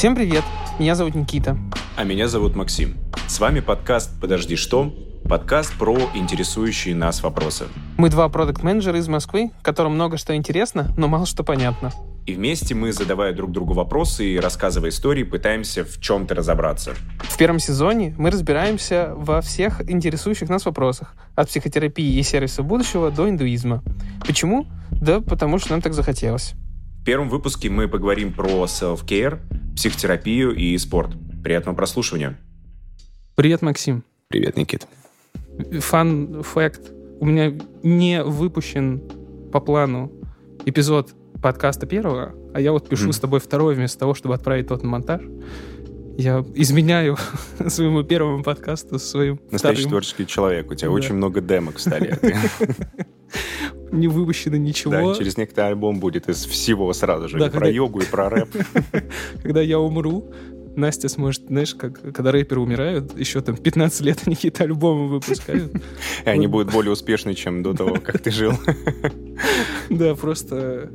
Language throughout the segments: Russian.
Всем привет, меня зовут Никита. А меня зовут Максим. С вами подкаст «Подожди, что?» Подкаст про интересующие нас вопросы. Мы два продукт-менеджера из Москвы, которым много что интересно, но мало что понятно. И вместе мы, задавая друг другу вопросы и рассказывая истории, пытаемся в чем-то разобраться. В первом сезоне мы разбираемся во всех интересующих нас вопросах. От психотерапии и сервиса будущего до индуизма. Почему? Да потому что нам так захотелось. В первом выпуске мы поговорим про self-care, психотерапию и спорт. Приятного прослушивания. Привет, Максим. Привет, Никит. Фан факт. У меня не выпущен по плану эпизод подкаста первого, а я вот пишу mm. с тобой второй вместо того, чтобы отправить тот на монтаж. Я изменяю своему первому подкасту своим Настоящий вторым. творческий человек. У тебя да. очень много демок стали. Не выпущено ничего. Да, через некоторый альбом будет из всего сразу же. Да, и когда... про йогу, и про рэп. Когда я умру, Настя сможет, знаешь, как когда рэперы умирают, еще там 15 лет они какие-то альбомы выпускают. И они будут более успешны, чем до того, как ты жил. Да, просто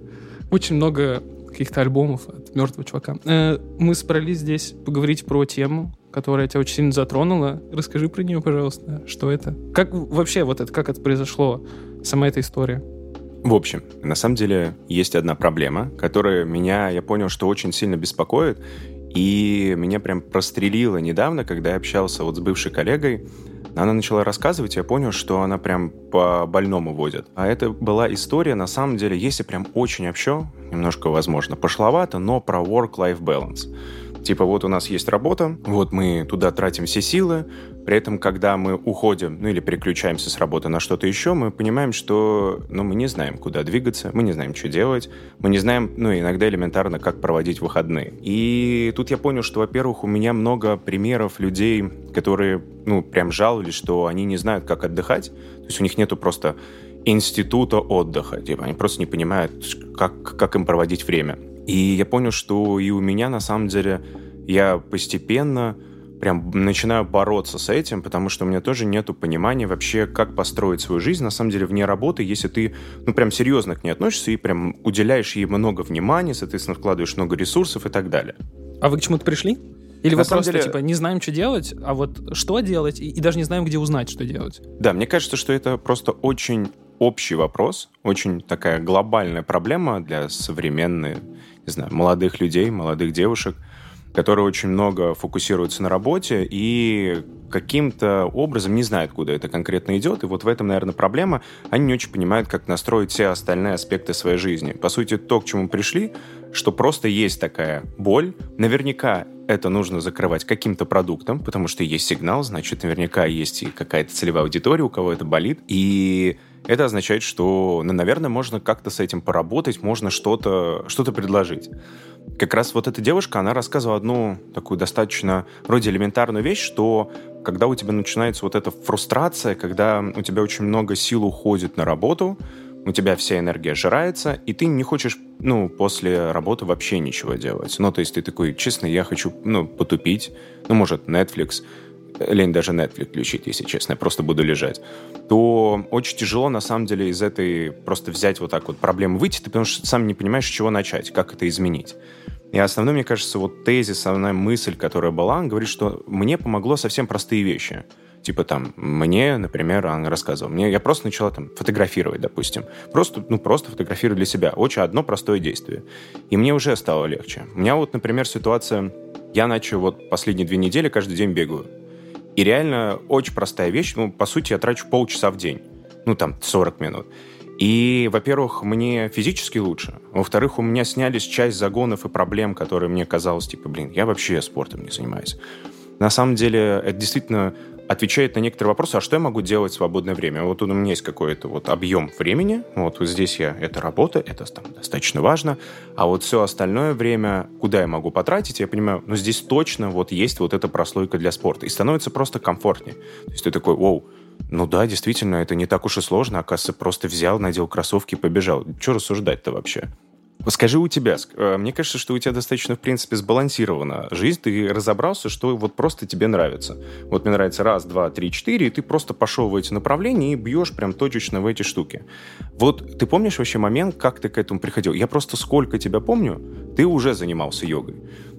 очень много каких-то альбомов от мертвого чувака. Э, мы собрались здесь поговорить про тему, которая тебя очень сильно затронула. Расскажи про нее, пожалуйста. Что это? Как вообще вот это, как это произошло, сама эта история? В общем, на самом деле есть одна проблема, которая меня, я понял, что очень сильно беспокоит, и меня прям прострелило недавно, когда я общался вот с бывшей коллегой, она начала рассказывать, я понял, что она прям по больному водит. А это была история, на самом деле, если прям очень общо, немножко, возможно, пошловато, но про work-life balance. Типа вот у нас есть работа, вот мы туда тратим все силы, при этом, когда мы уходим, ну или переключаемся с работы на что-то еще, мы понимаем, что ну, мы не знаем, куда двигаться, мы не знаем, что делать, мы не знаем, ну иногда элементарно, как проводить выходные. И тут я понял, что, во-первых, у меня много примеров людей, которые, ну, прям жаловались, что они не знают, как отдыхать, то есть у них нету просто института отдыха, типа они просто не понимают, как, как им проводить время. И я понял, что и у меня на самом деле я постепенно прям начинаю бороться с этим, потому что у меня тоже нету понимания вообще, как построить свою жизнь, на самом деле, вне работы, если ты, ну, прям серьезно к ней относишься и прям уделяешь ей много внимания, соответственно, вкладываешь много ресурсов и так далее. А вы к чему-то пришли? Или на вы просто, деле... типа, не знаем, что делать, а вот что делать, и, и даже не знаем, где узнать, что делать? Да, мне кажется, что это просто очень общий вопрос, очень такая глобальная проблема для современной, не знаю, молодых людей, молодых девушек, которые очень много фокусируются на работе и каким-то образом не знают, куда это конкретно идет. И вот в этом, наверное, проблема. Они не очень понимают, как настроить все остальные аспекты своей жизни. По сути, то, к чему пришли, что просто есть такая боль. Наверняка это нужно закрывать каким-то продуктом, потому что есть сигнал, значит, наверняка есть и какая-то целевая аудитория, у кого это болит. И это означает, что, ну, наверное, можно как-то с этим поработать, можно что-то что предложить. Как раз вот эта девушка, она рассказывала одну такую достаточно вроде элементарную вещь, что когда у тебя начинается вот эта фрустрация, когда у тебя очень много сил уходит на работу, у тебя вся энергия жирается, и ты не хочешь, ну, после работы вообще ничего делать. Ну, то есть ты такой, честно, я хочу, ну, потупить, ну, может, Netflix, лень даже Netflix включить, если честно, я просто буду лежать, то очень тяжело, на самом деле, из этой просто взять вот так вот проблемы выйти, ты потому что сам не понимаешь, с чего начать, как это изменить. И основной, мне кажется, вот тезис, основная мысль, которая была, он говорит, что мне помогло совсем простые вещи. Типа там, мне, например, он рассказывал, мне, я просто начала там фотографировать, допустим. Просто, ну, просто фотографировать для себя. Очень одно простое действие. И мне уже стало легче. У меня вот, например, ситуация, я начал вот последние две недели каждый день бегаю. И реально очень простая вещь. Ну, по сути, я трачу полчаса в день. Ну, там, 40 минут. И, во-первых, мне физически лучше. Во-вторых, у меня снялись часть загонов и проблем, которые мне казалось, типа, блин, я вообще спортом не занимаюсь. На самом деле, это действительно отвечает на некоторые вопросы, а что я могу делать в свободное время? Вот у меня есть какой-то вот объем времени, вот, вот здесь я, это работа, это там достаточно важно, а вот все остальное время, куда я могу потратить, я понимаю, ну здесь точно вот есть вот эта прослойка для спорта, и становится просто комфортнее. То есть ты такой, вау, ну да, действительно, это не так уж и сложно, оказывается, просто взял, надел кроссовки и побежал. Что рассуждать-то вообще? Скажи у тебя, э, мне кажется, что у тебя достаточно, в принципе, сбалансирована жизнь, ты разобрался, что вот просто тебе нравится. Вот мне нравится раз, два, три, четыре, и ты просто пошел в эти направления и бьешь прям точечно в эти штуки. Вот ты помнишь вообще момент, как ты к этому приходил? Я просто сколько тебя помню, ты уже занимался йогой.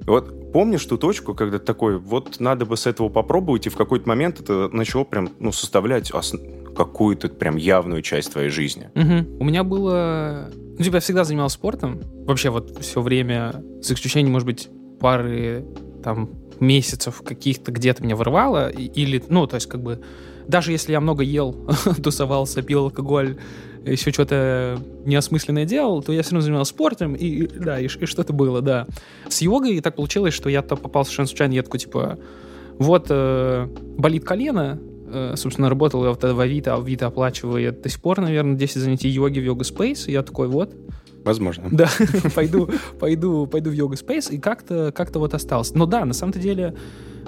Вот помнишь ту точку, когда такой, вот надо бы с этого попробовать, и в какой-то момент это начало прям, ну, составлять ос- какую-то прям явную часть твоей жизни? Угу. У меня было... Ну, типа, я всегда занимался спортом. Вообще вот все время, за исключением, может быть, пары там месяцев каких-то где-то меня вырвало, или, ну, то есть как бы даже если я много ел, тусовался, пил алкоголь, еще что-то неосмысленное делал, то я все равно занимался спортом, и, да, и, и что-то было, да. С йогой так получилось, что я то попал совершенно случайно, я такой, типа, вот э, болит колено, собственно, работал я вот в Авито, Авито оплачивает до сих пор, наверное, 10 занятий йоги в Йога Спейс, и я такой, вот, Возможно. да, пойду, пойду, пойду в йога спейс и как-то, как-то вот остался. Но да, на самом-то деле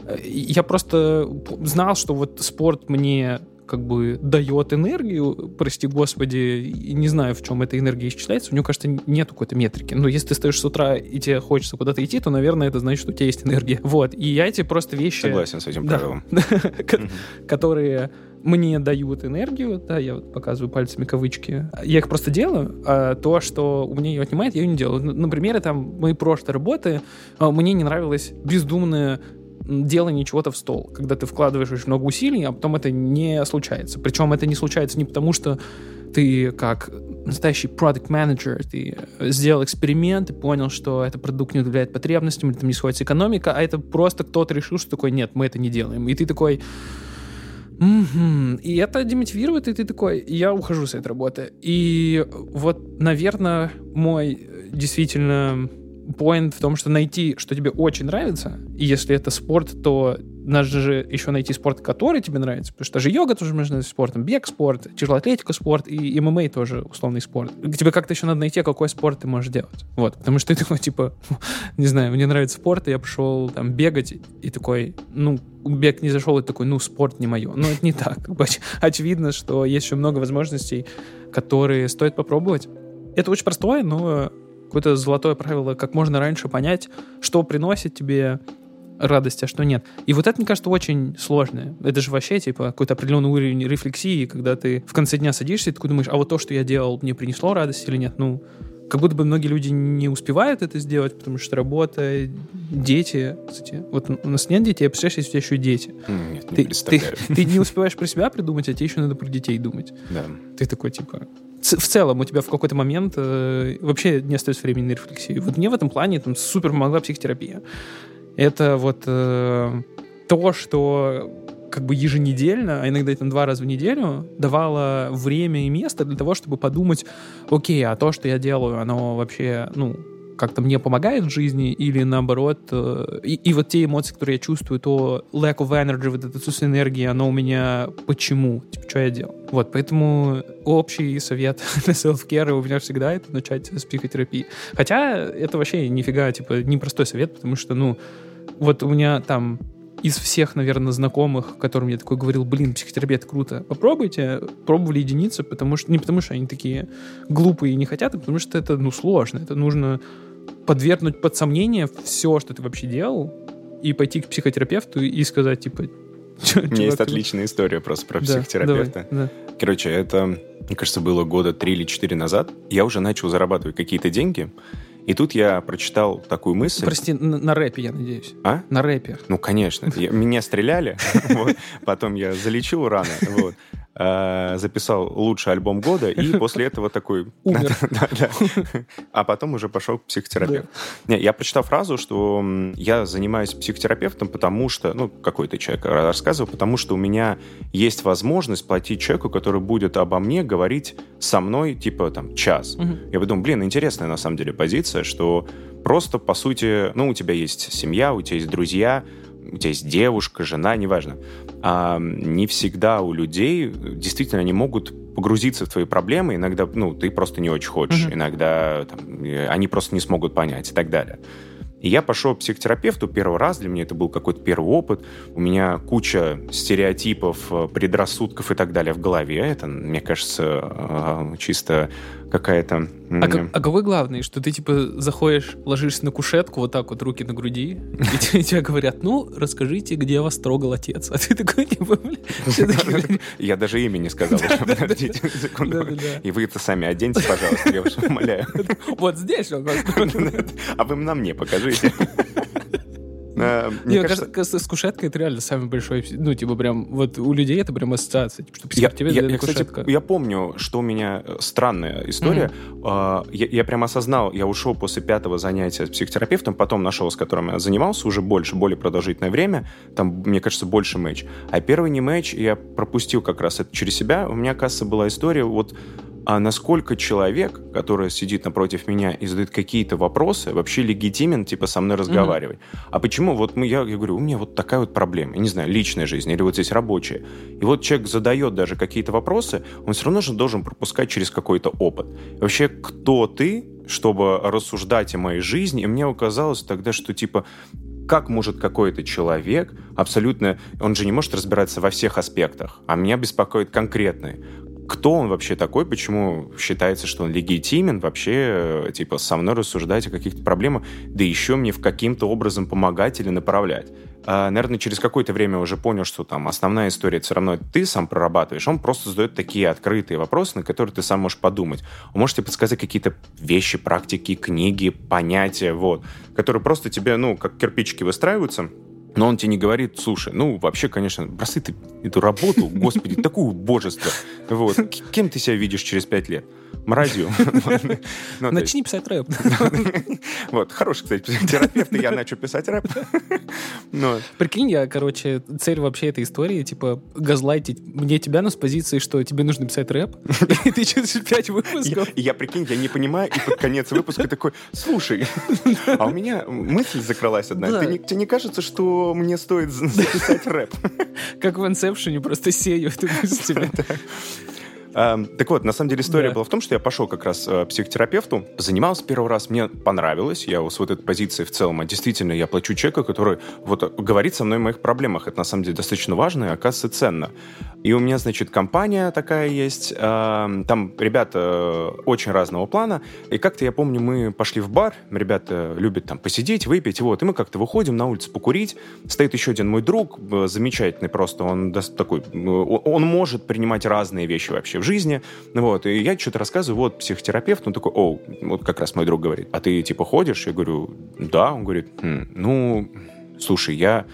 э, я просто знал, что вот спорт мне как бы дает энергию, прости господи, не знаю, в чем эта энергия исчисляется, у него, кажется, нет какой-то метрики. Но если ты стоишь с утра и тебе хочется куда-то идти, то, наверное, это значит, что у тебя есть энергия. Вот, и я эти просто вещи... Согласен с этим правилом. которые мне дают энергию, да, я вот показываю пальцами кавычки, я их просто делаю, а то, что у меня ее отнимает, я ее не делаю. Например, там, моей прошлой работы а, мне не нравилось бездумное делание чего-то в стол, когда ты вкладываешь очень много усилий, а потом это не случается. Причем это не случается не потому, что ты как настоящий продукт менеджер ты э, сделал эксперимент и понял, что этот продукт не удовлетворяет потребностям, или там не сходится экономика, а это просто кто-то решил, что такой, нет, мы это не делаем. И ты такой, Мгм. И это демотивирует, и ты такой, я ухожу с этой работы. И вот, наверное, мой э, действительно поинт в том, что найти, что тебе очень нравится, и если это спорт, то надо же еще найти спорт, который тебе нравится, потому что даже йога тоже можно назвать спортом, бег спорт, тяжелая атлетика спорт, и ММА тоже условный спорт. Тебе как-то еще надо найти, какой спорт ты можешь делать. Вот, потому что ты такой, типа, не знаю, мне нравится спорт, и я пошел там бегать, и такой, ну, бег не зашел, и такой, ну, спорт не мое. Но это не так. Очевидно, что есть еще много возможностей, которые стоит попробовать. Это очень простое, но какое-то золотое правило, как можно раньше понять, что приносит тебе радость, а что нет. И вот это, мне кажется, очень сложное. Это же вообще, типа, какой-то определенный уровень рефлексии, когда ты в конце дня садишься и такой думаешь, а вот то, что я делал, мне принесло радость или нет? Ну, как будто бы многие люди не успевают это сделать, потому что работа, дети, кстати, вот у нас нет детей, а представляешь, если у тебя еще и дети. Нет, не Ты, ты, ты не успеваешь про себя придумать, а тебе еще надо про детей думать. Да. Ты такой, типа... В целом, у тебя в какой-то момент э, вообще не остается времени на рефлексию. Вот мне в этом плане там супер помогла психотерапия. Это вот э, то, что как бы еженедельно, а иногда там два раза в неделю, давало время и место для того, чтобы подумать, окей, а то, что я делаю, оно вообще, ну, как-то мне помогает в жизни, или наоборот, э, и, и вот те эмоции, которые я чувствую, то lack of energy, вот это отсутствие энергии, оно у меня почему? Типа, что я делал? Вот, поэтому общий совет для self-care у меня всегда это начать с психотерапии. Хотя это вообще нифига, типа, непростой совет, потому что, ну, вот у меня там из всех, наверное, знакомых, которым я такой говорил, блин, психотерапия это круто, попробуйте, пробовали единицы, потому что не потому что они такие глупые и не хотят, а потому что это, ну, сложно, это нужно подвергнуть под сомнение все, что ты вообще делал, и пойти к психотерапевту и сказать, типа, «Чё, У меня есть отличная история просто про Да, психотерапевта. давай, да. Короче, это, мне кажется, было года три или четыре назад. Я уже начал зарабатывать какие-то деньги. И тут я прочитал такую мысль. Прости, на, на рэпе, я надеюсь. А? На рэпе. Ну, конечно. Я- меня стреляли, потом я залечил раны, записал лучший альбом года, и после этого такой... Умер. Да, да. А потом уже пошел к психотерапевту. Не, я прочитал фразу, что я занимаюсь психотерапевтом, потому что, ну, какой-то человек рассказывал, потому что у меня есть возможность платить человеку, который будет обо мне говорить со мной, типа, там, час. Я подумал, блин, интересная на самом деле позиция, что просто, по сути, ну, у тебя есть семья, у тебя есть друзья, у тебя есть девушка, жена, неважно. А не всегда у людей действительно они могут погрузиться в твои проблемы, иногда, ну, ты просто не очень хочешь, Мгм. иногда там, э, они просто не смогут понять и так далее. И я пошел к психотерапевту первый раз, для меня это был какой-то первый опыт. У меня куча стереотипов, э, предрассудков и так далее в голове. Это, мне кажется, э, чисто какая-то... А, как- а какой главный, что ты типа заходишь, ложишься на кушетку, вот так вот руки на груди, и те- тебе говорят, ну, расскажите, где вас трогал отец. А ты такой, типа, Я даже имя не сказал. Подождите секунду. И вы это сами оденьте, пожалуйста, я вас умоляю. вот здесь он А вы на мне покажите. Э, мне кажется, с кушеткой это реально самый большой, ну, типа прям, вот у людей это прям ассоциация, типа, что я, я, я, кстати, я помню, что у меня э, странная история. Я, я прям осознал, я ушел после пятого занятия с психотерапевтом, потом нашел, с которым я занимался уже больше, более продолжительное время, там, мне кажется, больше матч. А первый не матч я пропустил как раз это через себя. У меня, кажется, была история вот а насколько человек, который сидит напротив меня и задает какие-то вопросы, вообще легитимен, типа, со мной разговаривать. Mm-hmm. А почему? Вот мы, я, я говорю, у меня вот такая вот проблема, я не знаю, личная жизнь или вот здесь рабочая. И вот человек задает даже какие-то вопросы, он все равно же должен пропускать через какой-то опыт. И вообще, кто ты, чтобы рассуждать о моей жизни? И мне оказалось тогда, что, типа, как может какой-то человек абсолютно... Он же не может разбираться во всех аспектах, а меня беспокоит конкретные кто он вообще такой, почему считается, что он легитимен вообще, э, типа, со мной рассуждать о каких-то проблемах, да еще мне в каким-то образом помогать или направлять. А, наверное, через какое-то время уже понял, что там основная история все равно ты сам прорабатываешь. Он просто задает такие открытые вопросы, на которые ты сам можешь подумать. Он может подсказать какие-то вещи, практики, книги, понятия, вот, которые просто тебе, ну, как кирпичики выстраиваются, но он тебе не говорит, слушай, ну, вообще, конечно, бросай ты эту работу, господи, такое божество. Вот. Кем ты себя видишь через пять лет? мразью. Ну, Начни писать рэп. Вот, хороший, кстати, терапевт, и я начал писать рэп. Ну Прикинь, я, короче, цель вообще этой истории, типа, газлайтить мне тебя, но с позиции, что тебе нужно писать рэп, и ты через пять выпусков. Я, прикинь, я не понимаю, и под конец выпуска такой, слушай, а у меня мысль закралась одна. Тебе не кажется, что мне стоит записать рэп? Как в инсепшене, просто сею эту мысль. Эм, так вот, на самом деле история да. была в том, что я пошел как раз э, к психотерапевту, занимался первый раз, мне понравилось, я с вот этой позиции в целом, а действительно я плачу человека, который вот говорит со мной о моих проблемах. Это на самом деле достаточно важно и оказывается ценно. И у меня, значит, компания такая есть, эм, там ребята э, очень разного плана, и как-то я помню, мы пошли в бар, ребята любят там посидеть, выпить, вот, и мы как-то выходим на улицу покурить, стоит еще один мой друг, э, замечательный просто, он такой, он может принимать разные вещи вообще в жизни, вот, и я что-то рассказываю, вот, психотерапевт, он такой, о, вот как раз мой друг говорит, а ты, типа, ходишь? Я говорю, да, он говорит, хм, ну, слушай, я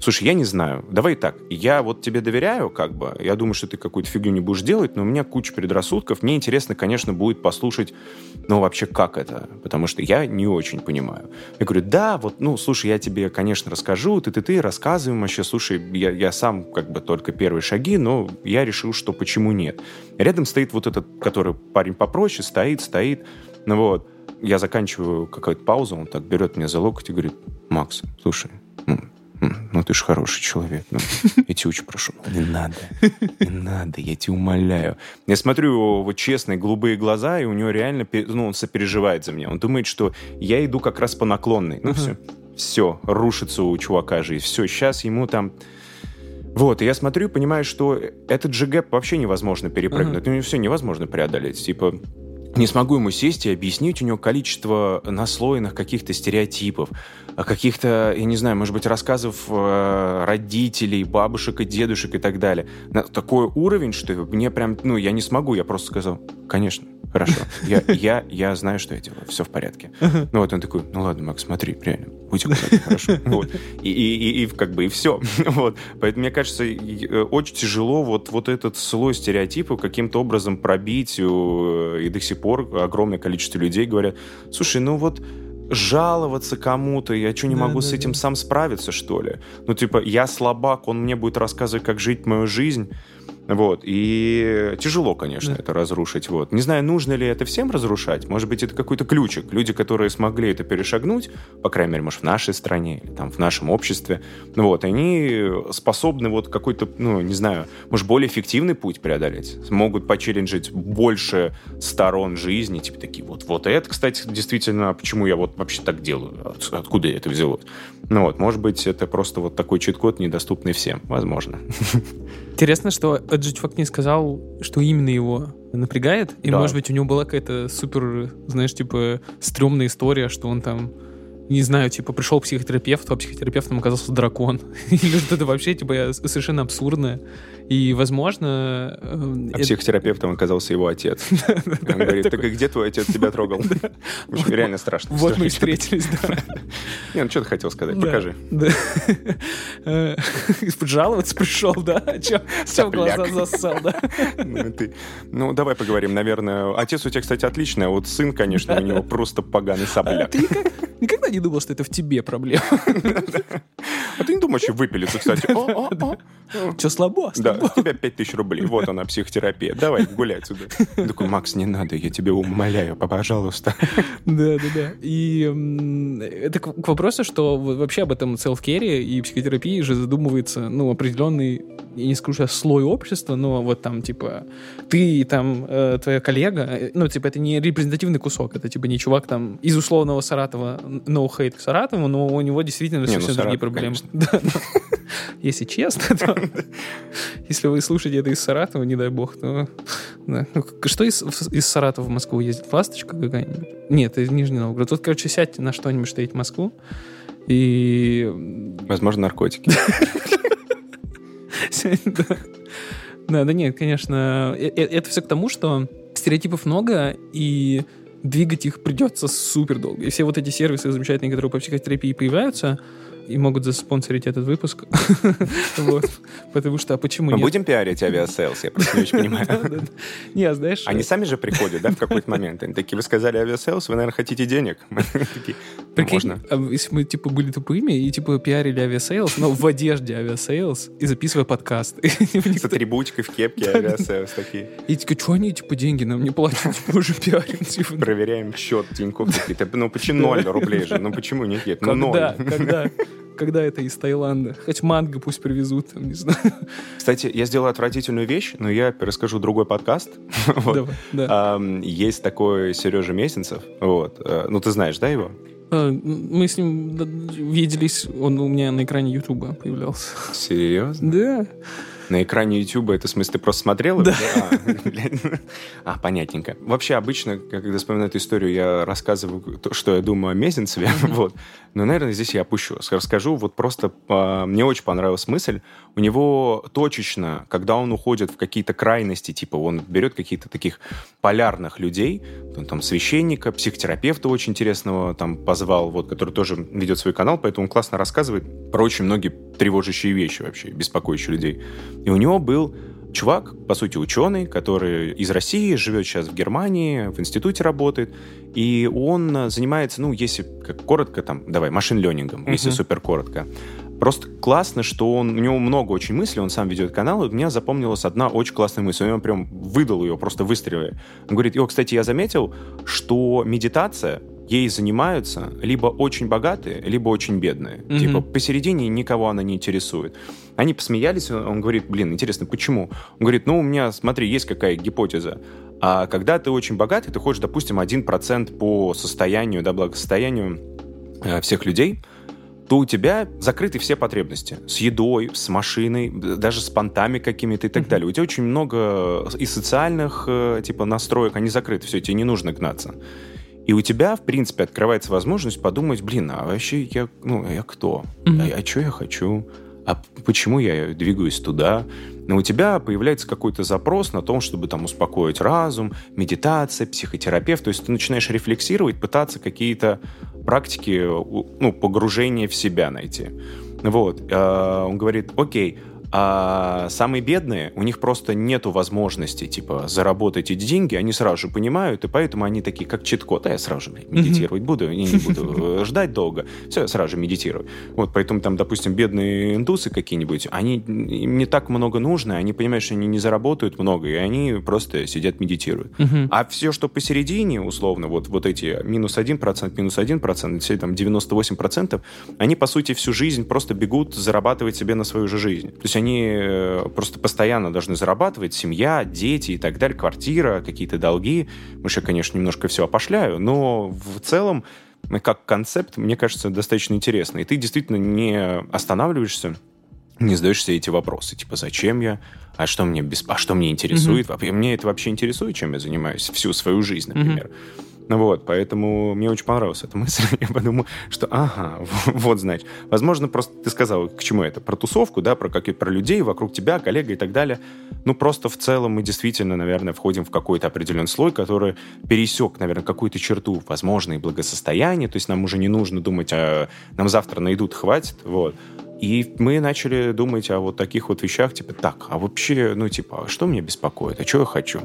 Слушай, я не знаю. Давай так. Я вот тебе доверяю, как бы. Я думаю, что ты какую-то фигню не будешь делать, но у меня куча предрассудков. Мне интересно, конечно, будет послушать, ну, вообще, как это. Потому что я не очень понимаю. Я говорю, да, вот, ну, слушай, я тебе, конечно, расскажу, ты-ты-ты, рассказываем вообще. Слушай, я, я сам как бы только первые шаги, но я решил, что почему нет. Рядом стоит вот этот, который парень попроще, стоит, стоит. Ну вот. Я заканчиваю какую-то паузу, он так берет меня за локоть и говорит, Макс, слушай, ну, ты же хороший человек, ну, я тебя очень прошу, не надо, не надо, я тебя умоляю. Я смотрю его вот честные голубые глаза, и у него реально, ну, он сопереживает за меня. Он думает, что я иду как раз по наклонной. Ну, все, все, рушится у чувака жизнь. Все, сейчас ему там... Вот, и я смотрю и понимаю, что этот же гэп вообще невозможно перепрыгнуть. Uh-huh. Ну, все невозможно преодолеть. Типа, не смогу ему сесть и объяснить у него количество наслоенных каких-то стереотипов, каких-то, я не знаю, может быть, рассказов э, родителей, бабушек и дедушек и так далее. На такой уровень, что мне прям, ну, я не смогу, я просто сказал, конечно, хорошо, я, я, я знаю, что я делаю, все в порядке. Ну вот он такой, ну ладно, Макс, смотри, реально, будь аккуратен, хорошо. Вот. И, и, и, и как бы и все. Вот. Поэтому, мне кажется, э, очень тяжело вот, вот этот слой стереотипов каким-то образом пробить, и до сих пор огромное количество людей говорят, слушай, ну вот жаловаться кому-то, я что, не да, могу да, с этим да. сам справиться, что ли? Ну, типа, я слабак, он мне будет рассказывать, как жить мою жизнь, вот. И тяжело, конечно, да. это разрушить. Вот. Не знаю, нужно ли это всем разрушать. Может быть, это какой-то ключик. Люди, которые смогли это перешагнуть, по крайней мере, может, в нашей стране или там в нашем обществе, вот, они способны вот какой-то, ну, не знаю, может, более эффективный путь преодолеть. Смогут почелленджить больше сторон жизни, типа такие, вот, вот это, кстати, действительно, почему я вот вообще так делаю? Откуда это взялось? Ну вот, может быть, это просто вот такой чит-код, недоступный всем. Возможно. Интересно, что этот чувак не сказал, что именно его напрягает. И, да. может быть, у него была какая-то супер, знаешь, типа, стрёмная история, что он там не знаю, типа, пришел психотерапевт, а психотерапевтом оказался дракон. Или что-то вообще, типа, совершенно абсурдное. И, возможно... Э, а психотерапевтом оказался его отец. Он говорит, так и где твой отец тебя трогал? В реально страшно. Вот мы и встретились, да. Не, ну что ты хотел сказать? Покажи. Э, жаловаться пришел, да? Чем глаза зассал, да? Ну, ну, давай поговорим, наверное. Отец у тебя, кстати, отличный, а вот сын, конечно, у него просто поганый сопляк. Ты никогда не думал, что это в тебе проблема? А ты не думаешь выпилиться, кстати? Че, слабо? Да, у тебя 5000 рублей. Вот она, психотерапия. Давай, гуляй отсюда. такой, Макс, не надо, я тебе умоляю, пожалуйста. Да, да, да. И это к вопросу, что вообще об этом селф-кере и психотерапии же задумывается, ну, определенный, я не скажу сейчас слой общества, но вот там, типа, ты там, э, твоя коллега, э, ну, типа, это не репрезентативный кусок, это, типа, не чувак там из условного Саратова, no hate к Саратову, но у него действительно не, совсем ну, другие проблемы. Да, если честно, то если вы слушаете это из Саратова, не дай бог, то... Да. Ну, что из, из Саратова в Москву ездит? Ласточка какая-нибудь? Нет, из Нижнего Новгорода. Тут, короче, сядьте на что-нибудь, что едет в Москву, и... Возможно, наркотики. Да, да нет, конечно. Э, э, это все к тому, что стереотипов много, и двигать их придется супер долго. И все вот эти сервисы замечательные, которые по психотерапии появляются, и могут заспонсорить этот выпуск. вот. Потому что, а почему Мы нет? будем пиарить Aviasales? Я просто не очень понимаю. Не, а знаешь... Они сами же приходят, да, в какой-то момент. Они такие, вы сказали Aviasales, вы, наверное, хотите денег. Можно. А если мы, типа, были тупыми и, типа, пиарили Aviasales, но в одежде Aviasales и записывая подкаст. С атрибутикой в кепке Aviasales такие. И такие, что они, типа, деньги нам не платят? Мы уже пиарим. Типа. Проверяем счет Тинькофф. Ну, почему ноль рублей же? Ну, почему нет? Ну, ноль. Когда? Когда? это из Таиланда. Хоть манго пусть привезут, там, не знаю. Кстати, я сделал отвратительную вещь, но я расскажу другой подкаст. вот. да. есть такой Сережа Мезенцев. Вот. Э, ну, ты знаешь, да, его? А, мы с ним виделись, он у меня на экране Ютуба появлялся. Серьезно? Да. На экране YouTube это, в смысле, ты просто смотрел? Да. А, а, понятненько. Вообще, обычно, когда вспоминаю эту историю, я рассказываю то, что я думаю о Мезенцеве. вот. Но, наверное, здесь я опущу. Расскажу, вот просто а, мне очень понравилась мысль. У него точечно, когда он уходит в какие-то крайности, типа он берет каких-то таких полярных людей, он там священника, психотерапевта очень интересного там позвал, вот, который тоже ведет свой канал, поэтому он классно рассказывает про очень многие тревожащие вещи вообще, беспокоящие людей. И у него был чувак, по сути, ученый, который из России, живет сейчас в Германии, в институте работает, и он занимается, ну, если как коротко, там, давай, машин-ленингом, uh-huh. если супер коротко. Просто классно, что он, у него много очень мыслей, он сам ведет канал, и у меня запомнилась одна очень классная мысль. Он прям выдал ее, просто выстрелил. Он говорит, его, кстати, я заметил, что медитация ей занимаются либо очень богатые, либо очень бедные. Mm-hmm. Типа посередине никого она не интересует. Они посмеялись, он говорит, блин, интересно, почему? Он говорит, ну, у меня, смотри, есть какая гипотеза. А когда ты очень богатый, ты хочешь, допустим, 1% по состоянию, да, благосостоянию э, всех людей, то у тебя закрыты все потребности. С едой, с машиной, даже с понтами какими-то и так mm-hmm. далее. У тебя очень много и социальных, э, типа, настроек, они закрыты, все, тебе не нужно гнаться. И у тебя, в принципе, открывается возможность подумать, блин, а вообще я, ну, я кто? Mm-hmm. А, а что я хочу? А почему я двигаюсь туда? Но у тебя появляется какой-то запрос на том, чтобы там успокоить разум, медитация, психотерапевт. То есть ты начинаешь рефлексировать, пытаться какие-то практики ну, погружения в себя найти. Вот. А, он говорит, окей, а самые бедные, у них просто нету возможности, типа, заработать эти деньги, они сразу же понимают, и поэтому они такие, как чит-код, а я сразу же медитировать буду, и не буду ждать долго, все, я сразу же медитирую. Вот, поэтому там, допустим, бедные индусы какие-нибудь, они, им не так много нужно, они понимают, что они не заработают много, и они просто сидят, медитируют. А все, что посередине, условно, вот, вот эти минус 1%, минус 1%, все там 98%, они, по сути, всю жизнь просто бегут зарабатывать себе на свою же жизнь. То есть они э, просто постоянно должны зарабатывать, семья, дети и так далее, квартира, какие-то долги. Мы же, конечно, немножко все опошляю, но в целом как концепт, мне кажется, достаточно интересный. И ты действительно не останавливаешься, не задаешь себе эти вопросы, типа, зачем я, а что мне, без... а что мне интересует, mm-hmm. мне это вообще интересует, чем я занимаюсь всю свою жизнь, например. Mm-hmm. Вот, поэтому мне очень понравилась эта мысль. Я подумал, что ага, вот, значит. Возможно, просто ты сказал, к чему это? Про тусовку, да, про какие про людей вокруг тебя, коллега и так далее. Ну, просто в целом мы действительно, наверное, входим в какой-то определенный слой, который пересек, наверное, какую-то черту, возможно, и благосостояние. То есть нам уже не нужно думать, а нам завтра найдут, хватит, вот. И мы начали думать о вот таких вот вещах, типа, так, а вообще, ну, типа, а что меня беспокоит, а что я хочу?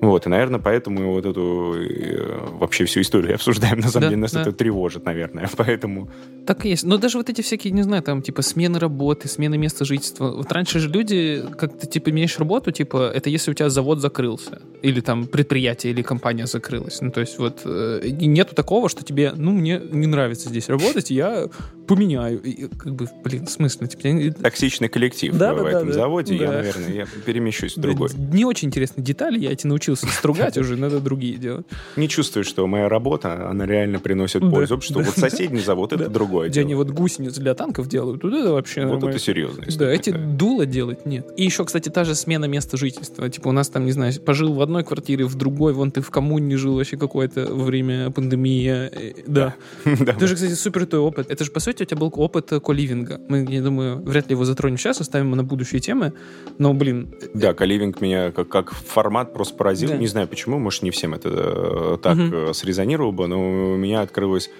Вот, и, наверное, поэтому вот эту э, вообще всю историю обсуждаем. На самом да, деле нас да. это тревожит, наверное, поэтому... Так и есть. Но даже вот эти всякие, не знаю, там, типа, смены работы, смены места жительства. Вот раньше же люди, как ты, типа, меняешь работу, типа, это если у тебя завод закрылся, или там предприятие или компания закрылась. Ну, то есть вот э, нету такого, что тебе, ну, мне не нравится здесь работать, я поменяю. И, как бы, блин, смысл? Типа, Токсичный коллектив да, в да, этом да, заводе, да. я, наверное, я перемещусь в другой. Не очень интересные детали, я эти научился стругать, уже надо другие делать. Не чувствую, что моя работа, она реально приносит пользу, что вот соседний завод — это другое Где они вот гусениц для танков делают, тут это вообще... Вот это серьезно. Да, эти дула делать нет. И еще, кстати, та же смена места жительства. Типа у нас там, не знаю, пожил в одной квартире, в другой, вон ты в коммуне жил вообще какое-то время пандемии. Э, да. Это же, кстати, супер той опыт. Это же, по сути, у тебя был опыт коливинга. Мы, я думаю, вряд ли его затронем сейчас, оставим на будущие темы. Но, блин... Да, коливинг меня как, как формат просто поразил. Да. Не знаю почему, может, не всем это э, так угу. срезонировало бы, но у меня открылось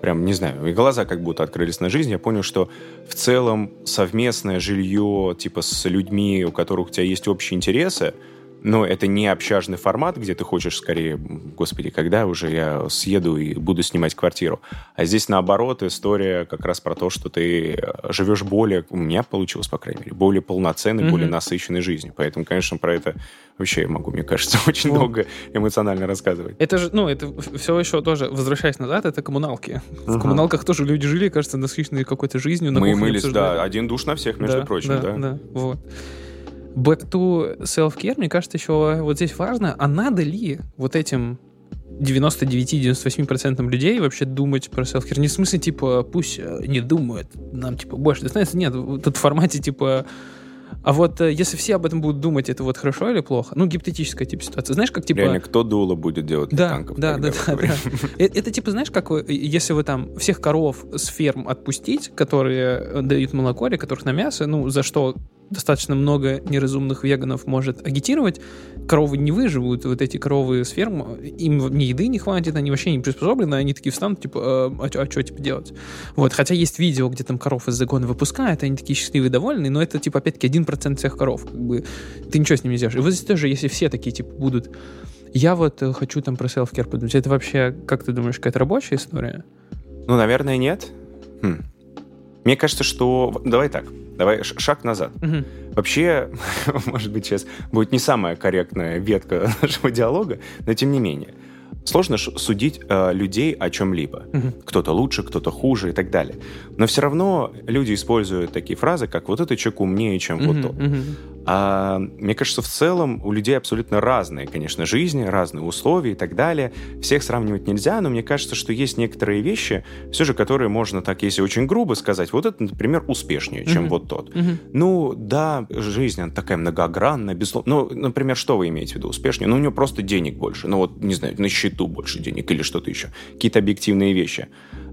прям, не знаю, и глаза как будто открылись на жизнь. Я понял, что в целом совместное жилье, типа, с людьми, у которых у тебя есть общие интересы, но это не общажный формат, где ты хочешь скорее, господи, когда уже я съеду и буду снимать квартиру. А здесь наоборот история как раз про то, что ты э, живешь более, у меня получилось, по крайней мере, более полноценной, mm-hmm. более насыщенной жизнью. Поэтому, конечно, про это вообще я могу, мне кажется, очень вот. долго эмоционально рассказывать. Это же, ну, это все еще тоже, возвращаясь назад, это коммуналки. В коммуналках тоже люди жили, кажется, насыщенной какой-то жизнью. Мы мылись, да, один душ на всех, между да, прочим, да. Да, да, вот. Back to self-care, мне кажется, еще вот здесь важно, а надо ли вот этим 99-98% людей вообще думать про self-care? Не в смысле, типа, пусть э, не думают, нам, типа, больше достанется. Нет, тут в формате, типа, а вот э, если все об этом будут думать, это вот хорошо или плохо? Ну, гипотетическая типа ситуация. Знаешь, как типа... Реально, кто дуло будет делать да, танков? Да, да, да, да. Это, это типа, знаешь, как вы, если вы там всех коров с ферм отпустить, которые дают молоко или которых на мясо, ну, за что достаточно много неразумных веганов может агитировать, коровы не выживут, вот эти коровы с ферм, им ни еды не хватит, они вообще не приспособлены, они такие встанут, типа, а, а, а что, типа, делать? Вот, хотя есть видео, где там коров из загона выпускают, они такие счастливые, довольные, но это, типа, опять-таки, 1% всех коров, как бы, ты ничего с ними не сделаешь. И вот здесь тоже, если все такие, типа, будут, я вот э, хочу там про self-care подумать, это вообще, как ты думаешь, какая-то рабочая история? Ну, наверное, нет. Хм. Мне кажется, что... Давай так. Давай шаг назад. Угу. Вообще, может быть, сейчас будет не самая корректная ветка нашего диалога, но тем не менее. Сложно судить э, людей о чем-либо. Угу. Кто-то лучше, кто-то хуже и так далее. Но все равно люди используют такие фразы, как «вот этот человек умнее, чем угу, вот тот». Угу. А, мне кажется, в целом у людей абсолютно разные, конечно, жизни, разные условия и так далее. Всех сравнивать нельзя, но мне кажется, что есть некоторые вещи, все же, которые можно так, если очень грубо сказать, вот это, например, успешнее, чем угу. вот тот. Угу. Ну, да, жизнь, она такая многогранная, безусловно. Ну, например, что вы имеете в виду успешнее? Ну, у него просто денег больше. Ну, вот, не знаю, на счету больше денег или что-то еще. Какие-то объективные вещи.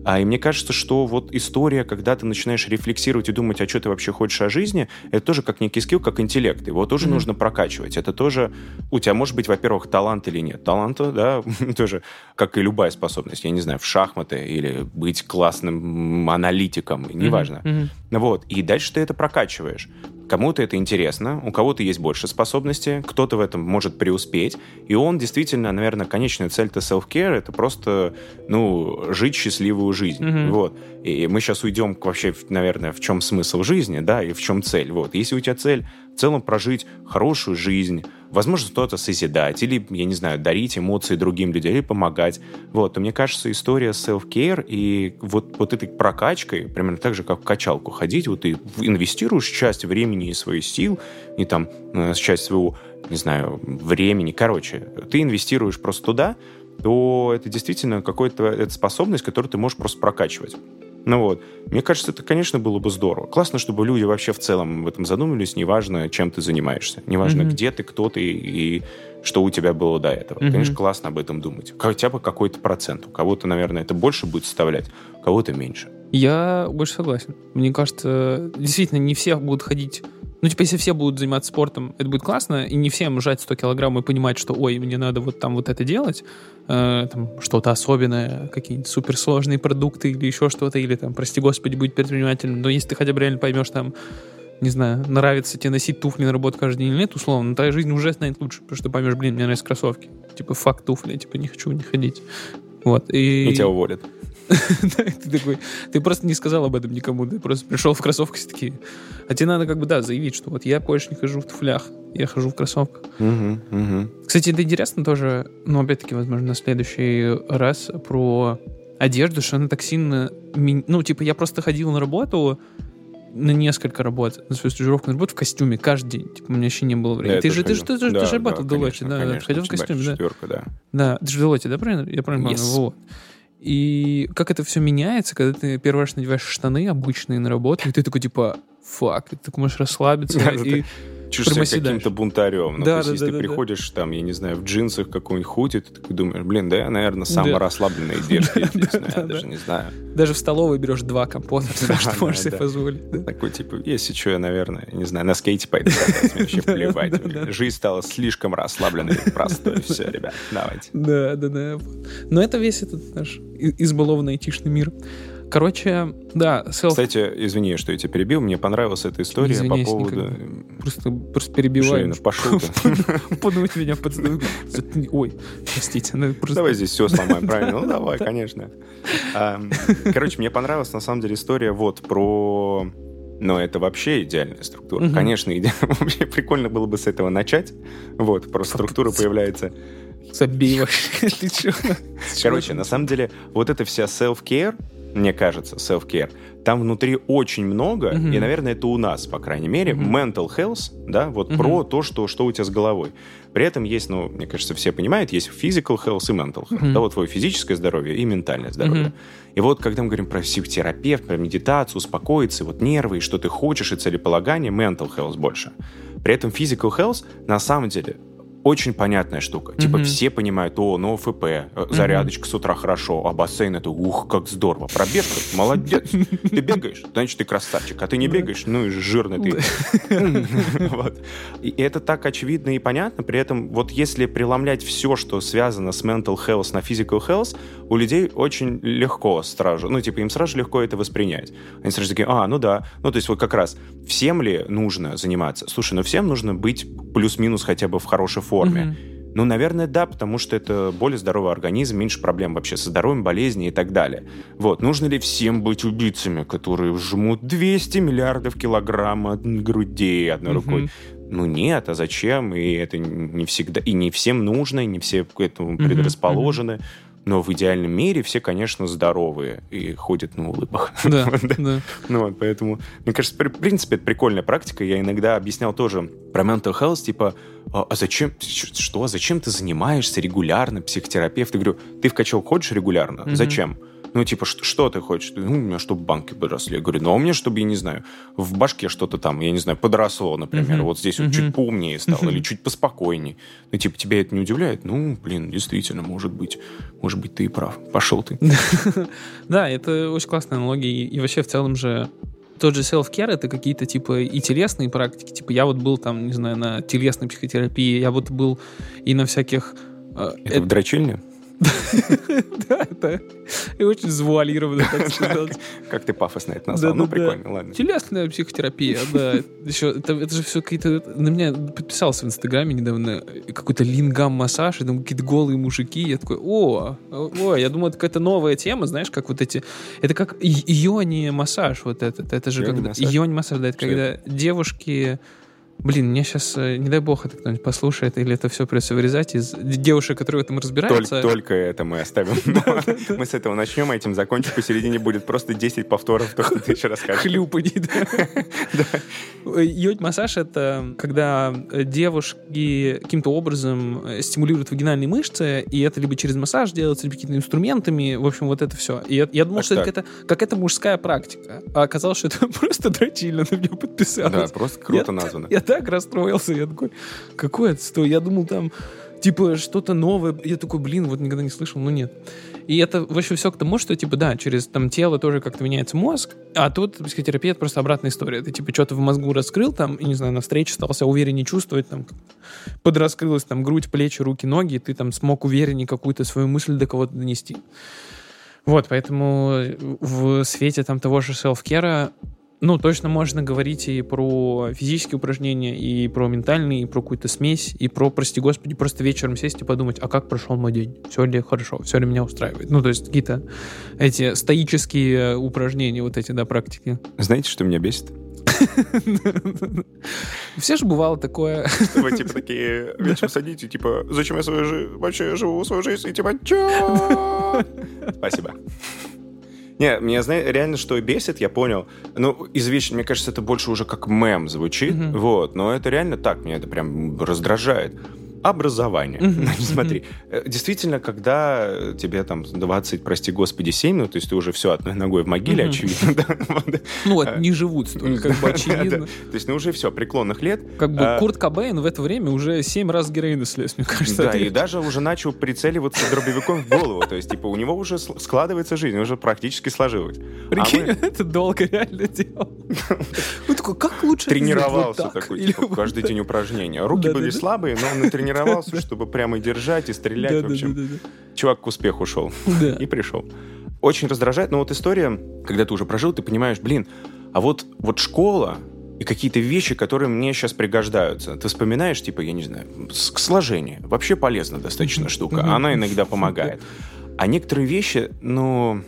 А, и мне кажется, что вот история, когда ты начинаешь рефлексировать и думать, а что ты вообще хочешь о жизни, это тоже как некий скилл, как интеллект. Его тоже mm-hmm. нужно прокачивать. Это тоже... У тебя может быть, во-первых, талант или нет. Таланта, да, тоже, как и любая способность. Я не знаю, в шахматы или быть классным аналитиком, неважно. Mm-hmm. Вот. И дальше ты это прокачиваешь. Кому-то это интересно, у кого-то есть больше способностей, кто-то в этом может преуспеть, и он действительно, наверное, конечная цель это self-care, это просто, ну, жить счастливую жизнь, mm-hmm. вот. И мы сейчас уйдем вообще, наверное, в чем смысл жизни, да, и в чем цель, вот. Если у тебя цель в целом прожить хорошую жизнь, возможно, что-то созидать, или, я не знаю, дарить эмоции другим людям, или помогать. Вот, то мне кажется, история self-care и вот, вот этой прокачкой, примерно так же, как в качалку ходить, вот ты инвестируешь часть времени и своих сил, и там э, часть своего, не знаю, времени, короче, ты инвестируешь просто туда, то это действительно какая-то способность, которую ты можешь просто прокачивать. Ну вот, мне кажется, это, конечно, было бы здорово. Классно, чтобы люди вообще в целом в этом задумались, неважно, чем ты занимаешься, неважно, mm-hmm. где ты, кто ты и что у тебя было до этого. Mm-hmm. Конечно, классно об этом думать. Хотя бы какой-то процент. У кого-то, наверное, это больше будет составлять, у кого-то меньше. Я больше согласен. Мне кажется, действительно, не все будут ходить ну, типа, если все будут заниматься спортом, это будет классно, и не всем жать 100 килограмм и понимать, что, ой, мне надо вот там вот это делать, э, там, что-то особенное, какие-нибудь суперсложные продукты или еще что-то, или там, прости господи, быть предпринимателем. Но если ты хотя бы реально поймешь, там, не знаю, нравится тебе носить туфли на работу каждый день или нет, условно, твоя жизнь уже станет лучше, потому что поймешь, блин, мне нравятся кроссовки. Типа, факт туфли, типа, не хочу не ходить. Вот. И, и тебя уволят. ты такой, ты просто не сказал об этом никому, ты просто пришел в кроссовках и такие. А тебе надо как бы, да, заявить, что вот я больше не хожу в туфлях, я хожу в кроссовках. Кстати, это интересно тоже, но опять-таки, возможно, на следующий раз про одежду, что она так сильно... Ну, типа, я просто ходил на работу, на несколько работ, на свою стажировку на работу в костюме каждый день. Типа, у меня вообще не было времени. ты, же, ты, же, ты, же, да, ты же работал да, в Deloitte, да? Конечно, ходил в костюме, да? да. Да, ты же в Deloitte, да, правильно? Я правильно yes. понял? Вот. И как это все меняется, когда ты первый раз надеваешь штаны обычные на работу, и ты такой, типа, фак, ты так можешь расслабиться. и чувствуешь себя каким-то бунтарем. Ну, да, то есть, да, если да, ты приходишь там, я не знаю, в джинсах какой-нибудь худи, ты такой думаешь, блин, да я, наверное, самый расслабленный девушка здесь, я даже не знаю. Даже в столовой берешь два компота, что можешь себе позволить. Такой, типа, если что, я, наверное, не знаю, на скейте пойду вообще плевать. Жизнь стала слишком расслабленной и простой. Все, ребят, давайте. Да, да, да. Но это весь этот наш избалованный айтишный мир. Короче, да, self... Кстати, извини, что я тебя перебил, мне понравилась эта история Извиняюсь, по поводу... Никак. Просто, просто перебиваю. Шейна, пошел ты. Пнуть меня под... Ой, простите. Ну, просто... Давай здесь все сломаем, правильно? Ну, давай, конечно. Короче, мне понравилась, на самом деле, история вот про... Но это вообще идеальная структура. Угу. Конечно, иде... вообще прикольно было бы с этого начать. Вот, просто структура появляется... Забей вообще. Короче, на самом деле, вот эта вся self-care, мне кажется, self-care, там внутри очень много, mm-hmm. и, наверное, это у нас, по крайней мере, mm-hmm. mental health, да, вот mm-hmm. про то, что, что у тебя с головой. При этом есть, ну, мне кажется, все понимают, есть physical health и mental health, mm-hmm. да, вот твое физическое здоровье и ментальное здоровье. Mm-hmm. И вот, когда мы говорим про психотерапевт, про медитацию, успокоиться, вот нервы, и что ты хочешь, и целеполагание, mental health больше. При этом physical health, на самом деле, очень понятная штука. Mm-hmm. Типа все понимают, о, ну ФП, э, зарядочка mm-hmm. с утра хорошо, а бассейн это, ух, как здорово. Пробежка, молодец. Ты бегаешь, значит, ты красавчик. А ты не бегаешь, ну и жирный ты. И это так очевидно и понятно. При этом вот если преломлять все, что связано с mental health на physical health, у людей очень легко сразу, ну типа им сразу легко это воспринять. Они сразу такие, а, ну да. Ну то есть вот как раз всем ли нужно заниматься? Слушай, ну всем нужно быть плюс-минус хотя бы в хорошей форме форме. Mm-hmm. Ну, наверное, да, потому что это более здоровый организм, меньше проблем вообще со здоровьем, болезни и так далее. Вот, нужно ли всем быть убийцами, которые жмут 200 миллиардов килограмм от грудей одной mm-hmm. рукой? Ну нет, а зачем? И это не всегда, и не всем нужно, и не все к этому предрасположены. Mm-hmm. Но в идеальном мире все, конечно, здоровые и ходят на улыбах. Да, да. Ну вот, поэтому, мне кажется, в принципе, это прикольная практика. Я иногда объяснял тоже про mental health, типа, а, а зачем, что, зачем ты занимаешься регулярно, психотерапевт? Я говорю, ты в качок ходишь регулярно? Зачем? Ну, типа, что, что ты хочешь? Ну, у меня чтобы банки подросли. Я говорю, ну, а у меня, чтобы, я не знаю, в башке что-то там, я не знаю, подросло, например. Uh-huh. Вот здесь uh-huh. вот чуть поумнее стало uh-huh. или чуть поспокойнее. Ну, типа, тебя это не удивляет? Ну, блин, действительно, может быть. Может быть, ты и прав. Пошел ты. Да, это очень классная аналогия. И вообще, в целом же, тот же self-care это какие-то типа и телесные практики. Типа я вот был там, не знаю, на телесной психотерапии, я вот был и на всяких... Э, это, это в дрочильне? Да, это и очень завуалированно, так сказать. Как ты пафосно это назвал. Ну, прикольно, ладно. Телесная психотерапия, да. Еще, это же все какие-то... На меня подписался в Инстаграме недавно какой-то лингам-массаж, и там какие-то голые мужики. Я такой, о, о, я думаю, это какая-то новая тема, знаешь, как вот эти... Это как йони-массаж вот этот. Это же как... Йони-массаж, да, это когда девушки Блин, мне сейчас, э, не дай бог, это кто-нибудь послушает, или это все придется вырезать из девушек, которые в этом разбираются. Только, только это мы оставим. Мы с этого начнем, а этим закончим. Посередине будет просто 10 повторов, то, что ты еще расскажешь. Хлюпаний, да. Йодь-массаж — это когда девушки каким-то образом э, стимулируют вагинальные мышцы, и это либо через массаж делается, либо какими-то инструментами, в общем, вот это все. И я, думал, что это какая-то, мужская практика, а оказалось, что это просто дрочильно на меня подписалось. Да, просто круто названо. Я так расстроился, я такой, какой отстой? Я думал, там, типа, что-то новое. Я такой, блин, вот никогда не слышал, но нет. И это вообще все к тому, что, типа, да, через там тело тоже как-то меняется мозг, а тут психотерапия — это просто обратная история. Ты, типа, что-то в мозгу раскрыл, там, и, не знаю, на встрече стал себя увереннее чувствовать, там, подраскрылась там грудь, плечи, руки, ноги, и ты там смог увереннее какую-то свою мысль до кого-то донести. Вот, поэтому в свете там того же селф-кера ну, точно можно говорить и про физические упражнения, и про ментальные, и про какую-то смесь, и про, прости господи, просто вечером сесть и подумать, а как прошел мой день? Все ли хорошо? Все ли меня устраивает? Ну, то есть какие-то эти стоические упражнения, вот эти, да, практики. Знаете, что меня бесит? Все же бывало такое. Вы типа такие вечером садите, типа, зачем я свою жизнь, вообще живу свою жизнь, и типа, чё? Спасибо. Не, меня, знаешь, реально что бесит, я понял. Ну, извечно, мне кажется, это больше уже как мем звучит, mm-hmm. вот, но это реально так, меня это прям раздражает образование. Значит, смотри, э, действительно, когда тебе там 20, прости господи, 7, ну, то есть ты уже все одной ногой в могиле, очевидно. Да? Ну, вот не живут столько, как бы очевидно. То есть, ну, уже все, преклонных лет. Как бы а Курт Кобейн в это время уже 7 раз героина слез, мне кажется. Да, и даже уже начал прицеливаться дробовиком в голову. То есть, типа, у него уже складывается жизнь, уже практически сложилась. А Прикинь, это долго реально делал. Он такой, как лучше Тренировался такой, типа, каждый день упражнения. Руки были слабые, но он тренировался тренировался, чтобы прямо держать и стрелять. В общем, чувак к успеху шел. И пришел. Очень раздражает, но вот история, когда ты уже прожил, ты понимаешь, блин, а вот, вот школа, и какие-то вещи, которые мне сейчас пригождаются. Ты вспоминаешь, типа, я не знаю, сложение. Вообще полезная достаточно штука. Она иногда помогает. А некоторые вещи, ну,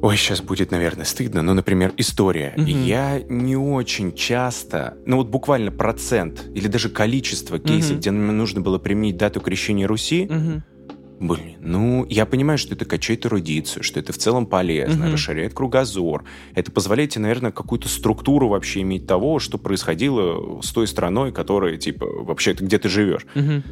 Ой, сейчас будет, наверное, стыдно, но, например, история. Угу. Я не очень часто, ну вот буквально процент или даже количество кейсов, угу. где мне нужно было применить дату крещения Руси, угу. Блин, ну, я понимаю, что это качает эрудицию, что это в целом полезно, угу. расширяет кругозор. Это позволяет тебе, наверное, какую-то структуру вообще иметь того, что происходило с той страной, которая, типа, вообще, где ты живешь. Угу.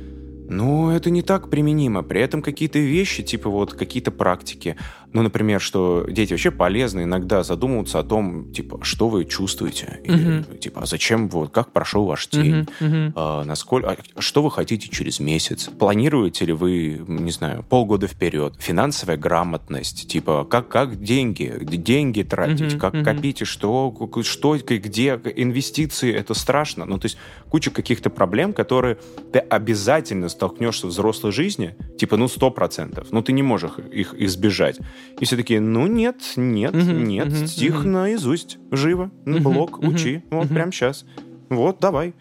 Но это не так применимо. При этом какие-то вещи, типа вот какие-то практики, ну, например, что дети вообще полезны иногда задумываться о том, типа, что вы чувствуете, или, uh-huh. типа, а зачем, вот, как прошел ваш день, uh-huh. Uh-huh. А, насколько, а, что вы хотите через месяц, планируете ли вы, не знаю, полгода вперед, финансовая грамотность, типа, как, как деньги, деньги тратить, uh-huh. как uh-huh. копить, что, что, где, инвестиции, это страшно, ну, то есть куча каких-то проблем, которые ты обязательно столкнешься в взрослой жизни, типа, ну, сто процентов, ну, ты не можешь их избежать. И все такие, ну нет, нет, угу, нет, угу, стих угу. наизусть, живо, угу, блок, угу, учи, вот угу. прямо сейчас. Вот, давай.